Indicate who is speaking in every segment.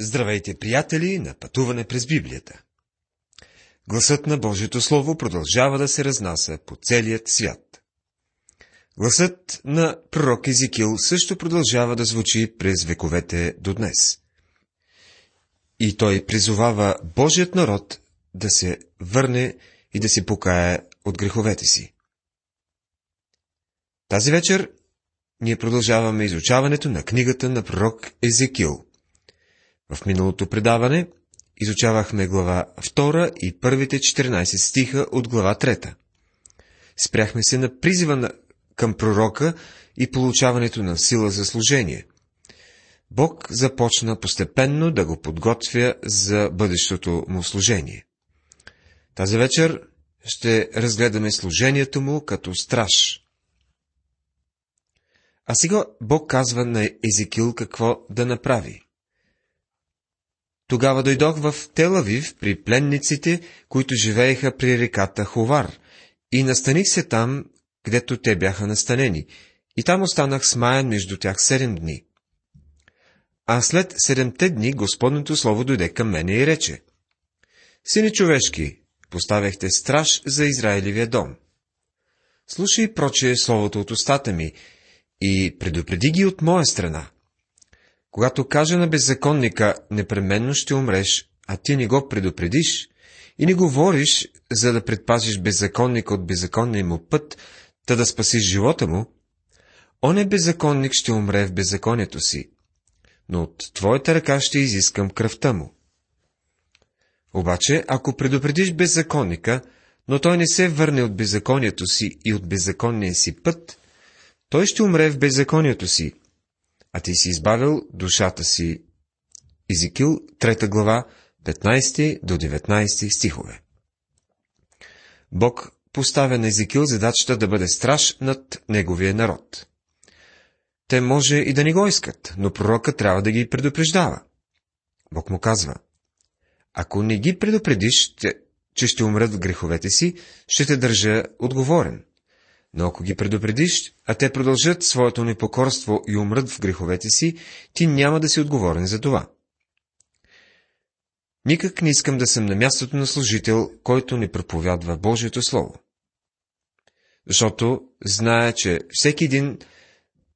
Speaker 1: Здравейте, приятели, на пътуване през Библията. Гласът на Божието Слово продължава да се разнася по целият свят. Гласът на пророк Езикил също продължава да звучи през вековете до днес. И той призовава Божият народ да се върне и да се покае от греховете си. Тази вечер ние продължаваме изучаването на книгата на пророк Езекил. В миналото предаване изучавахме глава 2 и първите 14 стиха от глава 3. Спряхме се на призива на, към пророка и получаването на сила за служение. Бог започна постепенно да го подготвя за бъдещото му служение. Тази вечер ще разгледаме служението му като страж. А сега Бог казва на Езекил какво да направи. Тогава дойдох в Телавив при пленниците, които живееха при реката Ховар, и настаних се там, където те бяха настанени, и там останах смаян между тях седем дни. А след седемте дни Господното Слово дойде към мене и рече, Сине човешки, поставяхте страж за Израилевия дом. Слушай проче Словото от устата ми и предупреди ги от моя страна. Когато кажа на беззаконника, непременно ще умреш, а ти не го предупредиш и не говориш, за да предпазиш беззаконника от беззаконния му път, та да спасиш живота му, он е беззаконник ще умре в беззаконието си, но от твоята ръка ще изискам кръвта му. Обаче, ако предупредиш беззаконника, но той не се върне от беззаконието си и от беззаконния си път, той ще умре в беззаконието си, а ти си избавил душата си. Изикил, 3 глава, 15 до 19 стихове. Бог поставя на Езекил задачата да бъде страж над неговия народ. Те може и да не го искат, но пророка трябва да ги предупреждава. Бог му казва, ако не ги предупредиш, че ще умрат в греховете си, ще те държа отговорен. Но ако ги предупредиш, а те продължат своето непокорство и умрат в греховете си, ти няма да си отговорен за това. Никак не искам да съм на мястото на служител, който не проповядва Божието Слово. Защото зная, че всеки един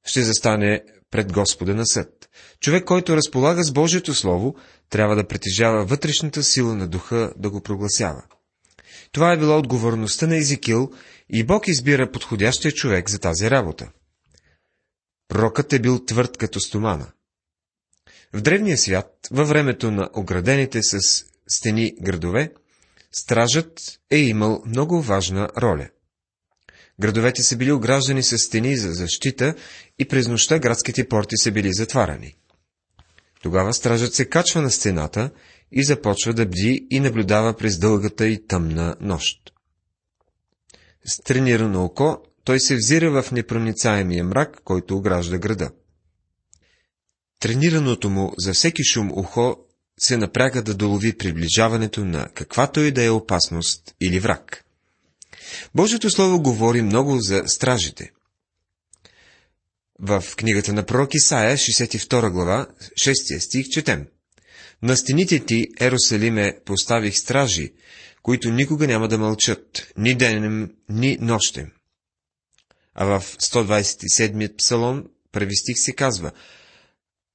Speaker 1: ще застане пред Господа на съд. Човек, който разполага с Божието Слово, трябва да притежава вътрешната сила на духа да го прогласява. Това е била отговорността на Езикил и Бог избира подходящия човек за тази работа. Пророкът е бил твърд като стомана. В древния свят, във времето на оградените с стени градове, стражът е имал много важна роля. Градовете са били ограждани с стени за защита и през нощта градските порти са били затварани. Тогава стражът се качва на стената и започва да бди и наблюдава през дългата и тъмна нощ. С тренирано око той се взира в непроницаемия мрак, който огражда града. Тренираното му за всеки шум ухо се напряга да долови приближаването на каквато и да е опасност или враг. Божието Слово говори много за стражите. В книгата на пророк Исаия, 62 глава, 6 стих, четем. На стените ти, Ерусалиме, поставих стражи, които никога няма да мълчат, ни денем, ни нощем. А в 127 псалом, първи стих се казва,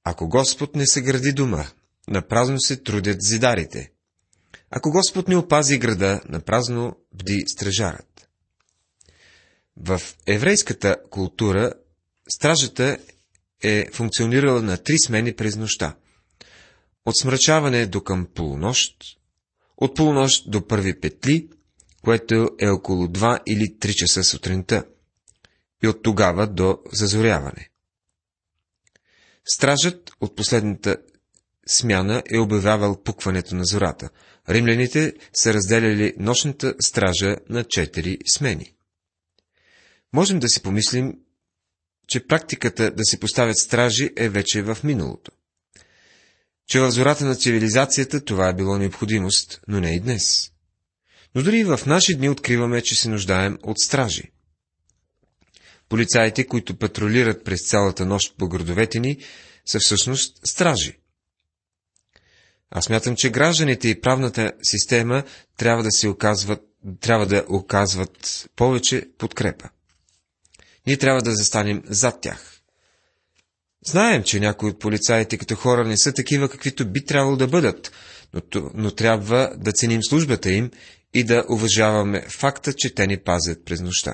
Speaker 1: Ако Господ не съгради дома, напразно се трудят зидарите. Ако Господ не опази града, напразно бди стражарът. В еврейската култура стражата е функционирала на три смени през нощта. От смрачаване до към полунощ, от полунощ до първи петли, което е около 2 или 3 часа сутринта, и от тогава до зазоряване. Стражът от последната смяна е обявявал пукването на зората. Римляните са разделяли нощната стража на четири смени. Можем да си помислим, че практиката да се поставят стражи е вече в миналото че в зората на цивилизацията това е било необходимост, но не и днес. Но дори в наши дни откриваме, че се нуждаем от стражи. Полицаите, които патрулират през цялата нощ по градовете ни, са всъщност стражи. Аз мятам, че гражданите и правната система трябва да се оказват, трябва да оказват повече подкрепа. Ние трябва да застанем зад тях. Знаем, че някои от полицаите като хора не са такива, каквито би трябвало да бъдат, но, но трябва да ценим службата им и да уважаваме факта, че те ни пазят през нощта.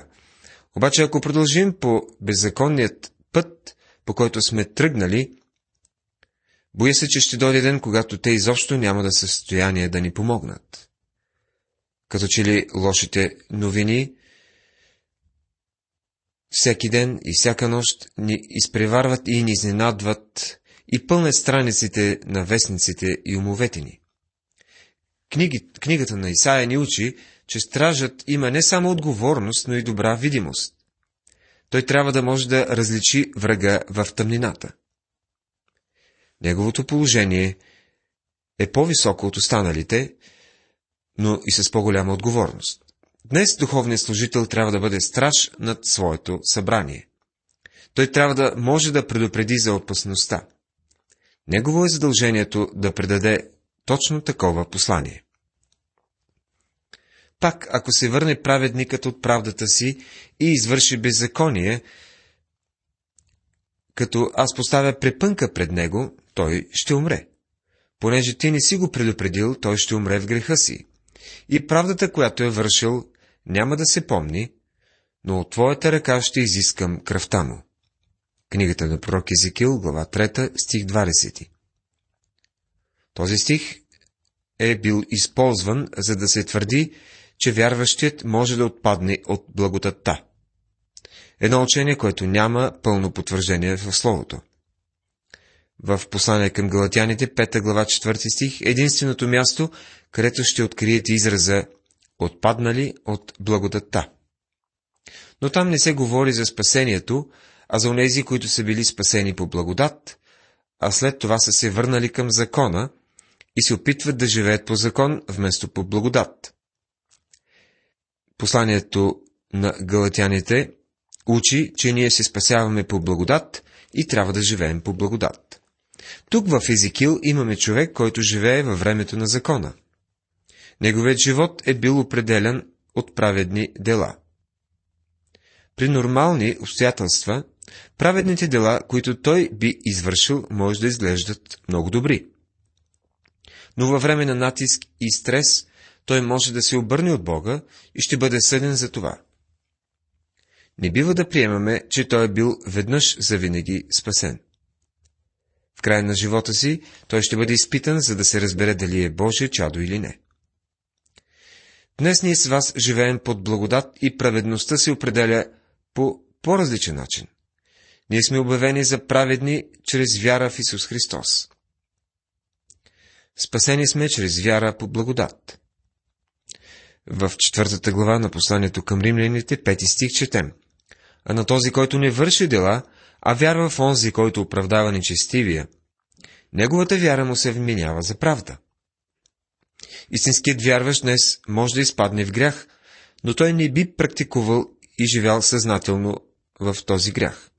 Speaker 1: Обаче, ако продължим по беззаконният път, по който сме тръгнали, боя се, че ще дойде ден, когато те изобщо няма да са в състояние да ни помогнат. Като че ли лошите новини всеки ден и всяка нощ ни изпреварват и ни изненадват и пълнят страниците на вестниците и умовете ни. Книги, книгата на Исаия ни учи, че стражът има не само отговорност, но и добра видимост. Той трябва да може да различи врага в тъмнината. Неговото положение е по-високо от останалите, но и с по-голяма отговорност. Днес духовният служител трябва да бъде страж над своето събрание. Той трябва да може да предупреди за опасността. Негово е задължението да предаде точно такова послание. Пак, ако се върне праведникът от правдата си и извърши беззаконие, като аз поставя препънка пред него, той ще умре. Понеже ти не си го предупредил, той ще умре в греха си. И правдата, която е вършил, няма да се помни, но от твоята ръка ще изискам кръвта му. Книгата на пророк Езекил, глава 3, стих 20. Този стих е бил използван, за да се твърди, че вярващият може да отпадне от благодатта. Едно учение, което няма пълно потвърждение в Словото. В послание към Галатяните, 5 глава 4 стих, единственото място, където ще откриете израза отпаднали от благодатта. Но там не се говори за спасението, а за онези, които са били спасени по благодат, а след това са се върнали към закона и се опитват да живеят по закон, вместо по благодат. Посланието на галатяните учи, че ние се спасяваме по благодат и трябва да живеем по благодат. Тук в Езикил имаме човек, който живее във времето на закона. Неговият живот е бил определен от праведни дела. При нормални обстоятелства, праведните дела, които той би извършил, може да изглеждат много добри. Но във време на натиск и стрес, той може да се обърне от Бога и ще бъде съден за това. Не бива да приемаме, че той е бил веднъж завинаги спасен. В края на живота си той ще бъде изпитан, за да се разбере дали е Божие чадо или не. Днес ние с вас живеем под благодат и праведността се определя по по-различен начин. Ние сме обявени за праведни чрез вяра в Исус Христос. Спасени сме чрез вяра по благодат. В четвъртата глава на посланието към римляните, пети стих четем. А на този, който не върши дела, а вярва в онзи, който оправдава нечестивия, неговата вяра му се вменява за правда. Истинският вярващ днес може да изпадне в грях, но той не би практикувал и живял съзнателно в този грях.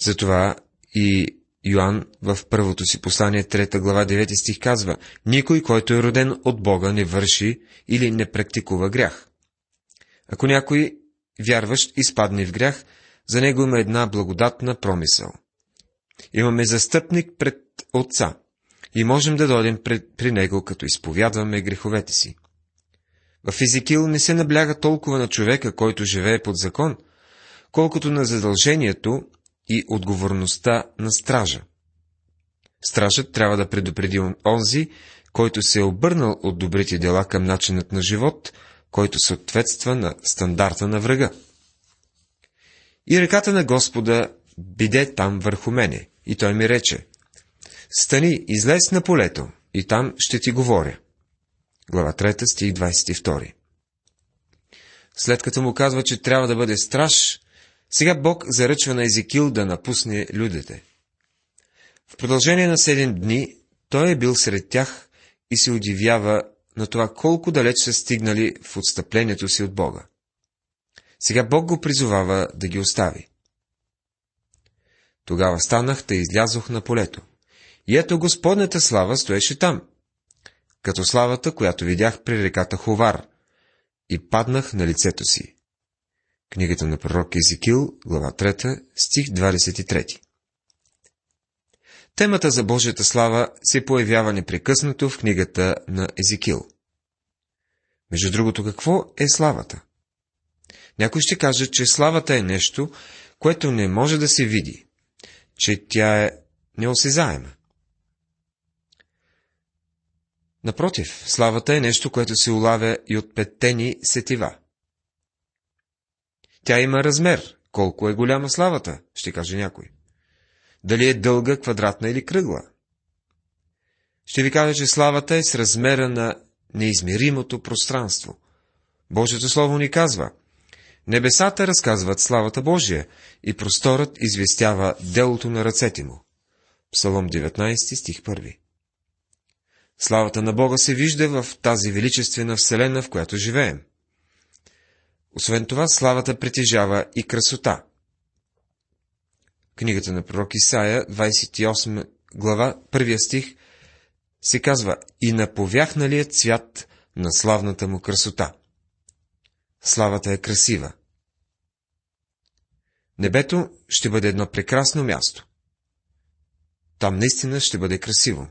Speaker 1: Затова и Йоанн в първото си послание, 3 глава, 9 стих казва, Никой, който е роден от Бога, не върши или не практикува грях. Ако някой вярващ изпадне в грях, за него има една благодатна промисъл. Имаме застъпник пред Отца, и можем да дойдем пред, при него, като изповядваме греховете си. В Езекил не се набляга толкова на човека, който живее под закон, колкото на задължението и отговорността на стража. Стражът трябва да предупреди онзи, който се е обърнал от добрите дела към начинът на живот, който съответства на стандарта на врага. И ръката на Господа биде там върху мене, и той ми рече, Стани, излез на полето, и там ще ти говоря. Глава 3, стих 22. След като му казва, че трябва да бъде страж, сега Бог заръчва на Езекил да напусне людите. В продължение на седем дни той е бил сред тях и се удивява на това колко далеч са стигнали в отстъплението си от Бога. Сега Бог го призовава да ги остави. Тогава станах, да излязох на полето И ето Господната слава стоеше там, като славата, която видях при реката Ховар, и паднах на лицето си. Книгата на пророк Езекил, глава 3, стих 23. Темата за Божията слава се появява непрекъснато в книгата на Езекил. Между другото, какво е славата? Някой ще каже, че славата е нещо, което не може да се види, че тя е неосезаема. Напротив, славата е нещо, което се улавя и от петтени сетива. Тя има размер. Колко е голяма славата, ще каже някой. Дали е дълга, квадратна или кръгла? Ще ви кажа, че славата е с размера на неизмеримото пространство. Божието Слово ни казва, Небесата разказват славата Божия и просторът известява делото на ръцете му. Псалом 19, стих 1. Славата на Бога се вижда в тази величествена вселена, в която живеем. Освен това, славата притежава и красота. Книгата на пророк Исаия, 28 глава, първия стих, се казва «И на повяхналият цвят на славната му красота». Славата е красива. Небето ще бъде едно прекрасно място. Там наистина ще бъде красиво.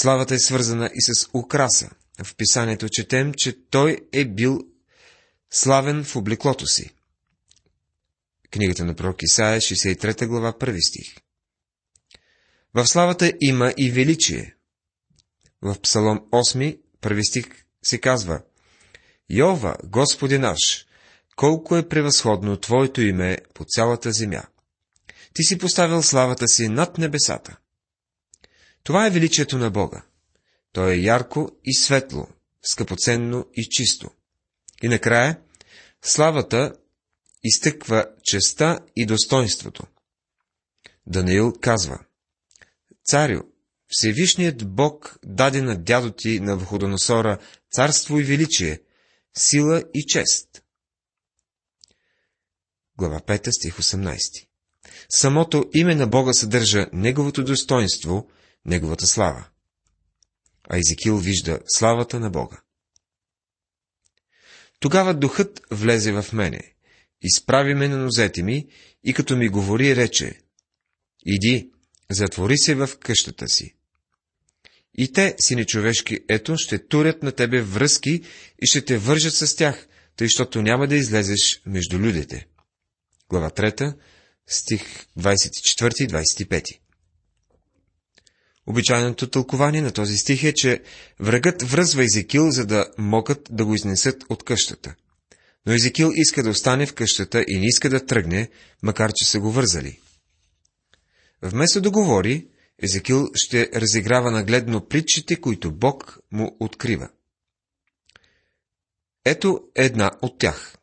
Speaker 1: Славата е свързана и с украса. В писанието четем, че той е бил славен в облеклото си. Книгата на пророк Исаия, 63 глава, 1 стих. В славата има и величие. В Псалом 8, първи стих се казва Йова, Господи наш, колко е превъзходно Твоето име по цялата земя. Ти си поставил славата си над небесата. Това е величието на Бога. То е ярко и светло, скъпоценно и чисто. И накрая, славата изтъква честа и достоинството. Даниил казва, Царю, Всевишният Бог даде на дядо ти на Входоносора царство и величие, сила и чест. Глава 5, стих 18 Самото име на Бога съдържа Неговото достоинство, Неговата слава. А Езекил вижда славата на Бога. Тогава духът влезе в мене, изправи ме на нозете ми и като ми говори, рече, Иди, затвори се в къщата си. И те, сини човешки, ето, ще турят на тебе връзки и ще те вържат с тях, тъй, защото няма да излезеш между людите. Глава 3, стих 24 и 25. Обичайното тълкование на този стих е, че врагът връзва Езекил, за да могат да го изнесат от къщата. Но Езекил иска да остане в къщата и не иска да тръгне, макар че са го вързали. Вместо да говори, Езекил ще разиграва нагледно притчите, които Бог му открива. Ето една от тях.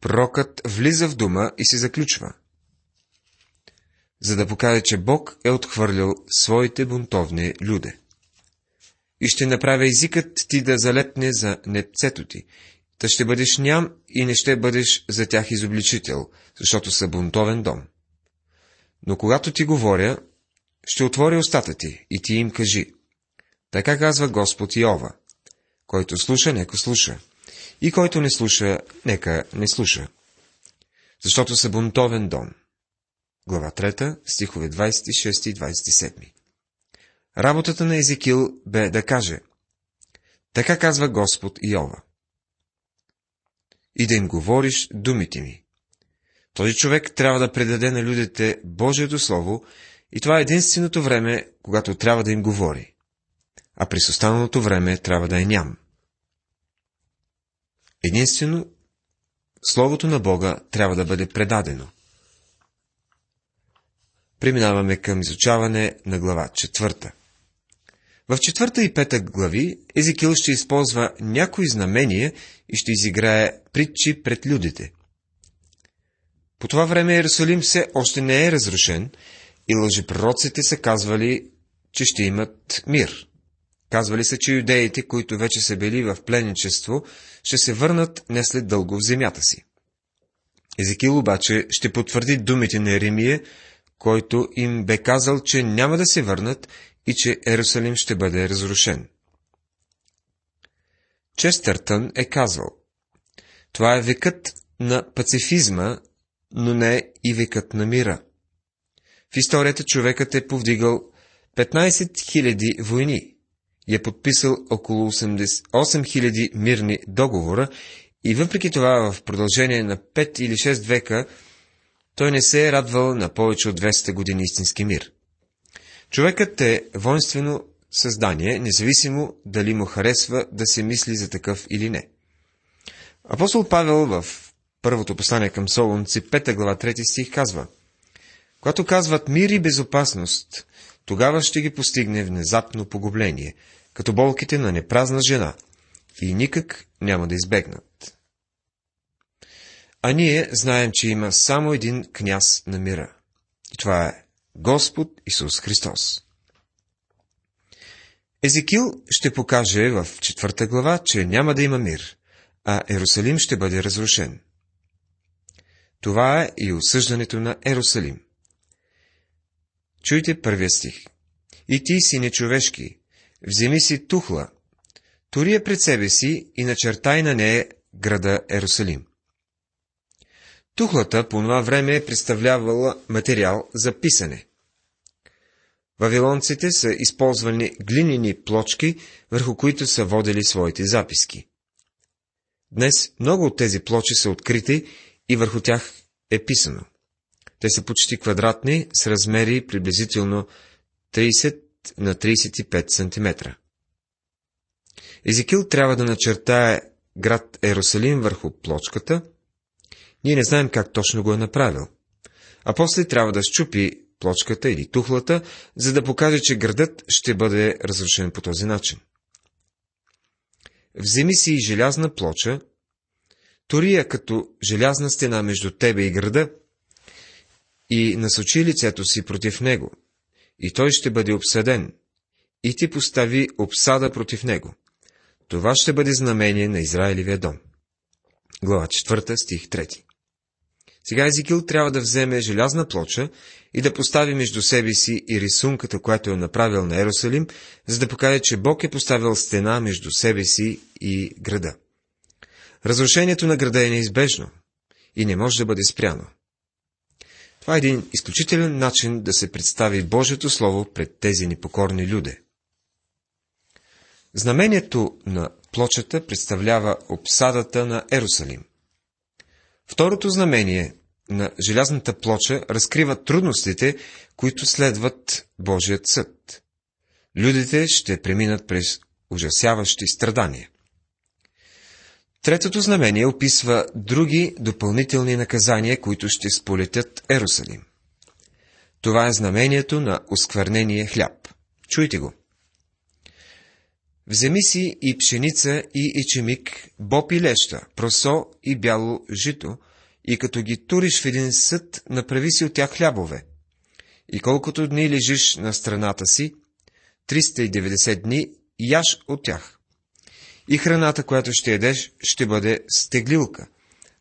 Speaker 1: Пророкът влиза в дома и се заключва – за да покаже, че Бог е отхвърлял своите бунтовни люде. И ще направя езикът ти да залепне за непцето ти, та ще бъдеш ням и не ще бъдеш за тях изобличител, защото са бунтовен дом. Но когато ти говоря, ще отворя устата ти и ти им кажи. Така казва Господ Иова. Който слуша, нека слуша. И който не слуша, нека не слуша. Защото са бунтовен дом глава 3, стихове 26 и 27. Работата на Езекил бе да каже, така казва Господ Иова. И да им говориш думите ми. Този човек трябва да предаде на людите Божието Слово и това е единственото време, когато трябва да им говори. А през останалото време трябва да е ням. Единствено, Словото на Бога трябва да бъде предадено – преминаваме към изучаване на глава четвърта. В четвърта и пета глави Езекил ще използва някои знамения и ще изиграе притчи пред людите. По това време Иерусалим все още не е разрушен и лъжепророците са казвали, че ще имат мир. Казвали са, че юдеите, които вече са били в пленничество, ще се върнат не след дълго в земята си. Езекил обаче ще потвърди думите на Еремия, който им бе казал, че няма да се върнат и че Ерусалим ще бъде разрушен. Честъртън е казал, това е векът на пацифизма, но не и векът на мира. В историята човекът е повдигал 15 000 войни и е подписал около 80, 8000 мирни договора и въпреки това в продължение на 5 или 6 века той не се е радвал на повече от 200 години истински мир. Човекът е воинствено създание, независимо дали му харесва да се мисли за такъв или не. Апостол Павел в първото послание към Солунци, 5 глава, 3 стих казва Когато казват мир и безопасност, тогава ще ги постигне внезапно погубление, като болките на непразна жена, и никак няма да избегнат. А ние знаем, че има само един княз на мира. И това е Господ Исус Христос. Езекил ще покаже в четвърта глава, че няма да има мир, а Ерусалим ще бъде разрушен. Това е и осъждането на Ерусалим. Чуйте първия стих. И ти, си нечовешки, вземи си тухла, тори я пред себе си и начертай на нея града Ерусалим. Тухлата по това време е представлявала материал за писане. Вавилонците са използвани глинени плочки, върху които са водили своите записки. Днес много от тези плочи са открити и върху тях е писано. Те са почти квадратни, с размери приблизително 30 на 35 см. Езекил трябва да начертае град Ерусалим върху плочката. Ние не знаем как точно го е направил. А после трябва да щупи плочката или тухлата, за да покаже, че градът ще бъде разрушен по този начин. Вземи си желязна плоча, тори я като желязна стена между тебе и града и насочи лицето си против него, и той ще бъде обсъден, и ти постави обсада против него. Това ще бъде знамение на Израилевия дом. Глава 4, стих 3. Сега Езикил трябва да вземе желязна плоча и да постави между себе си и рисунката, която е направил на Ерусалим, за да покаже, че Бог е поставил стена между себе си и града. Разрушението на града е неизбежно и не може да бъде спряно. Това е един изключителен начин да се представи Божието Слово пред тези непокорни люде. Знамението на плочата представлява обсадата на Ерусалим. Второто знамение на желязната плоча разкрива трудностите, които следват Божият съд. Людите ще преминат през ужасяващи страдания. Третото знамение описва други допълнителни наказания, които ще сполетят Ерусалим. Това е знамението на осквернение хляб. Чуйте го. Вземи си и пшеница и ечемик, боб и леща, просо и бяло жито, и като ги туриш в един съд, направи си от тях хлябове. И колкото дни лежиш на страната си, 390 дни, яш от тях. И храната, която ще едеш, ще бъде стеглилка,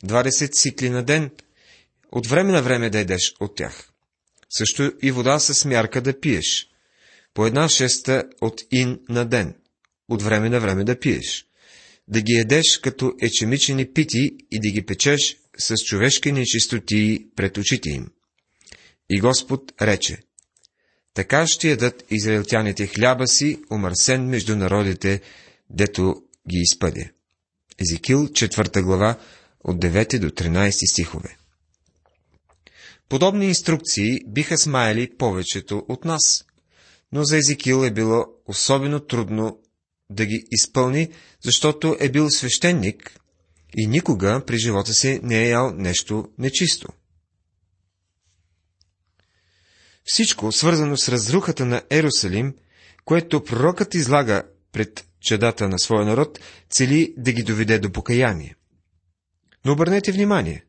Speaker 1: 20 сикли на ден, от време на време да едеш от тях. Също и вода с мярка да пиеш, по една шеста от ин на ден, от време на време да пиеш, да ги едеш като ечемичени пити и да ги печеш с човешки нечистоти пред очите им. И Господ рече, така ще ядат израелтяните хляба си, омърсен между народите, дето ги изпъде. Езекил, 4 глава, от 9 до 13 стихове. Подобни инструкции биха смаяли повечето от нас, но за Езекил е било особено трудно да ги изпълни, защото е бил свещеник и никога при живота си не е ял нещо нечисто. Всичко, свързано с разрухата на Ерусалим, което пророкът излага пред чадата на своя народ, цели да ги доведе до покаяние. Но обърнете внимание.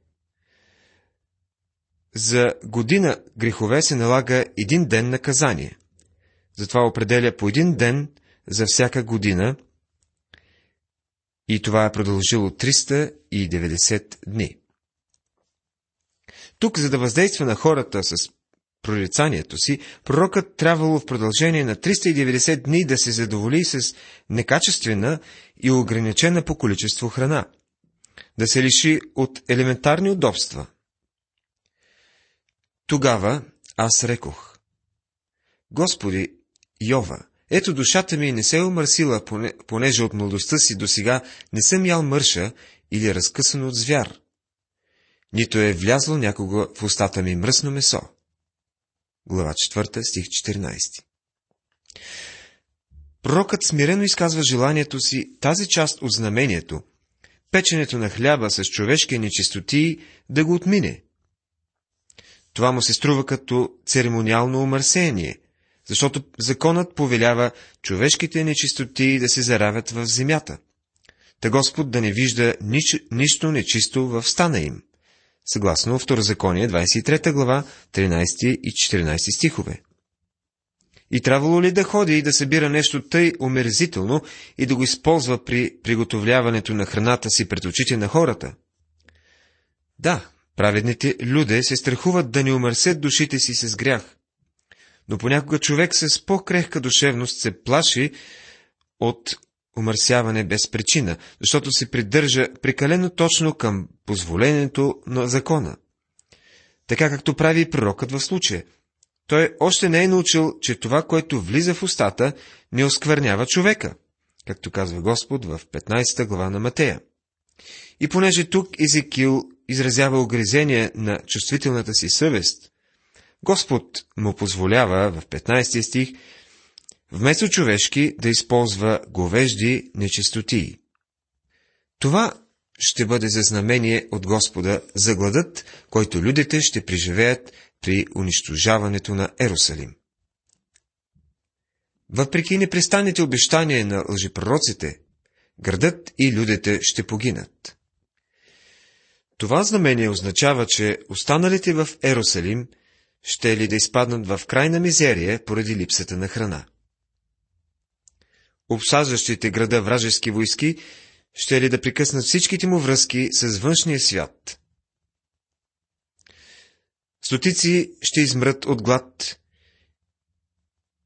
Speaker 1: За година грехове се налага един ден наказание. Затова определя по един ден за всяка година и това е продължило 390 дни. Тук, за да въздейства на хората с прорицанието си, пророкът трябвало в продължение на 390 дни да се задоволи с некачествена и ограничена по количество храна, да се лиши от елементарни удобства. Тогава аз рекох, Господи, Йова, ето душата ми не се е омърсила, понеже от младостта си до сега не съм ял мърша или разкъсан от звяр. Нито е влязло някого в устата ми мръсно месо. Глава 4, стих 14 Пророкът смирено изказва желанието си тази част от знамението, печенето на хляба с човешки нечистоти, да го отмине. Това му се струва като церемониално омърсение, защото законът повелява човешките нечистоти да се заравят в земята. Та Господ да не вижда нич, нищо нечисто в стана им. Съгласно Второзаконие, 23 глава, 13 и 14 стихове. И трябвало ли да ходи и да събира нещо тъй омерзително и да го използва при приготовляването на храната си пред очите на хората? Да, праведните люде се страхуват да не умърсят душите си с грях но понякога човек с по-крехка душевност се плаши от умърсяване без причина, защото се придържа прекалено точно към позволението на закона. Така както прави и пророкът в случая. Той още не е научил, че това, което влиза в устата, не осквернява човека, както казва Господ в 15 глава на Матея. И понеже тук Изекил изразява огрезение на чувствителната си съвест, Господ му позволява в 15 стих вместо човешки да използва говежди нечистотии. Това ще бъде за знамение от Господа за гладът, който людите ще преживеят при унищожаването на Ерусалим. Въпреки непрестанните обещания на лъжепророците, градът и людите ще погинат. Това знамение означава, че останалите в Ерусалим – ще ли да изпаднат в крайна мизерия поради липсата на храна. Обсаждащите града вражески войски ще ли да прекъснат всичките му връзки с външния свят. Стотици ще измрат от глад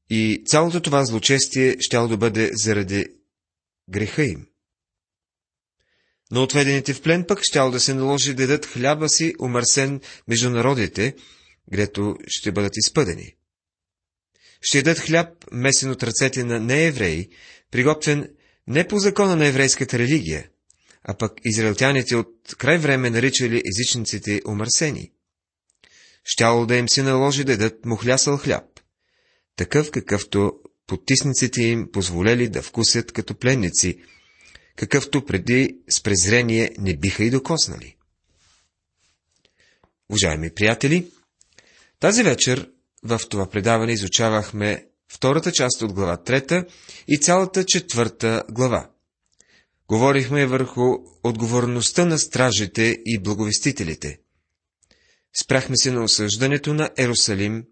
Speaker 1: и цялото това злочестие щяло да бъде заради греха им. Но отведените в плен пък щяло да се наложи да дадат хляба си умърсен между народите, грето ще бъдат изпъдени. Ще ядат хляб, месен от ръцете на неевреи, приготвен не по закона на еврейската религия, а пък израелтяните от край време наричали езичниците омърсени. Щяло да им се наложи да ядат мухлясал хляб, такъв какъвто потисниците им позволели да вкусят като пленници, какъвто преди с презрение не биха и докоснали. Уважаеми приятели, тази вечер в това предаване изучавахме втората част от глава трета и цялата четвърта глава. Говорихме върху отговорността на стражите и благовестителите. Спряхме се на осъждането на Ерусалим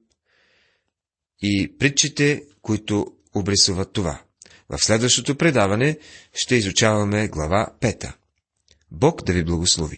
Speaker 1: и притчите, които обрисуват това. В следващото предаване ще изучаваме глава 5. Бог да ви благослови!